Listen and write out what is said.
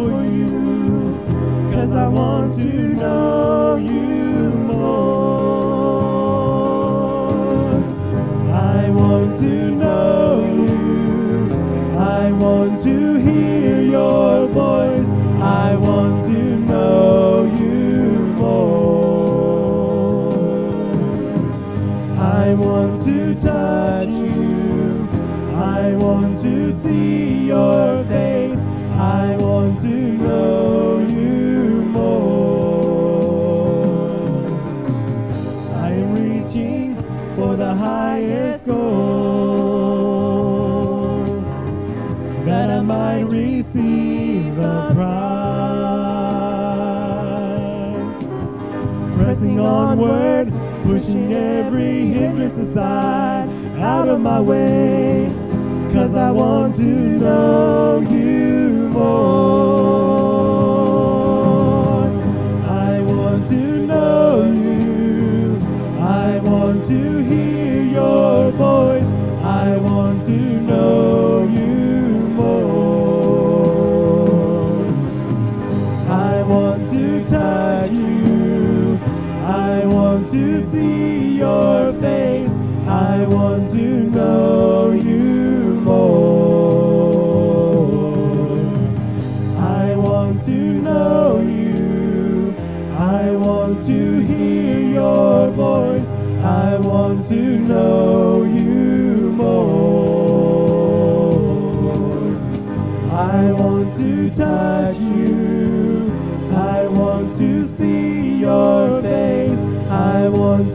for you. Cause I want to know you more. I want to hear your voice. I want to know you more. I want to touch you. I want to see your face. Receive the prize. Pressing onward, pushing every hindrance aside, out of my way, cause I want to know want to see your face. I want to know you more. I want to know you. I want to hear your voice. I want to know you more. I want to touch you.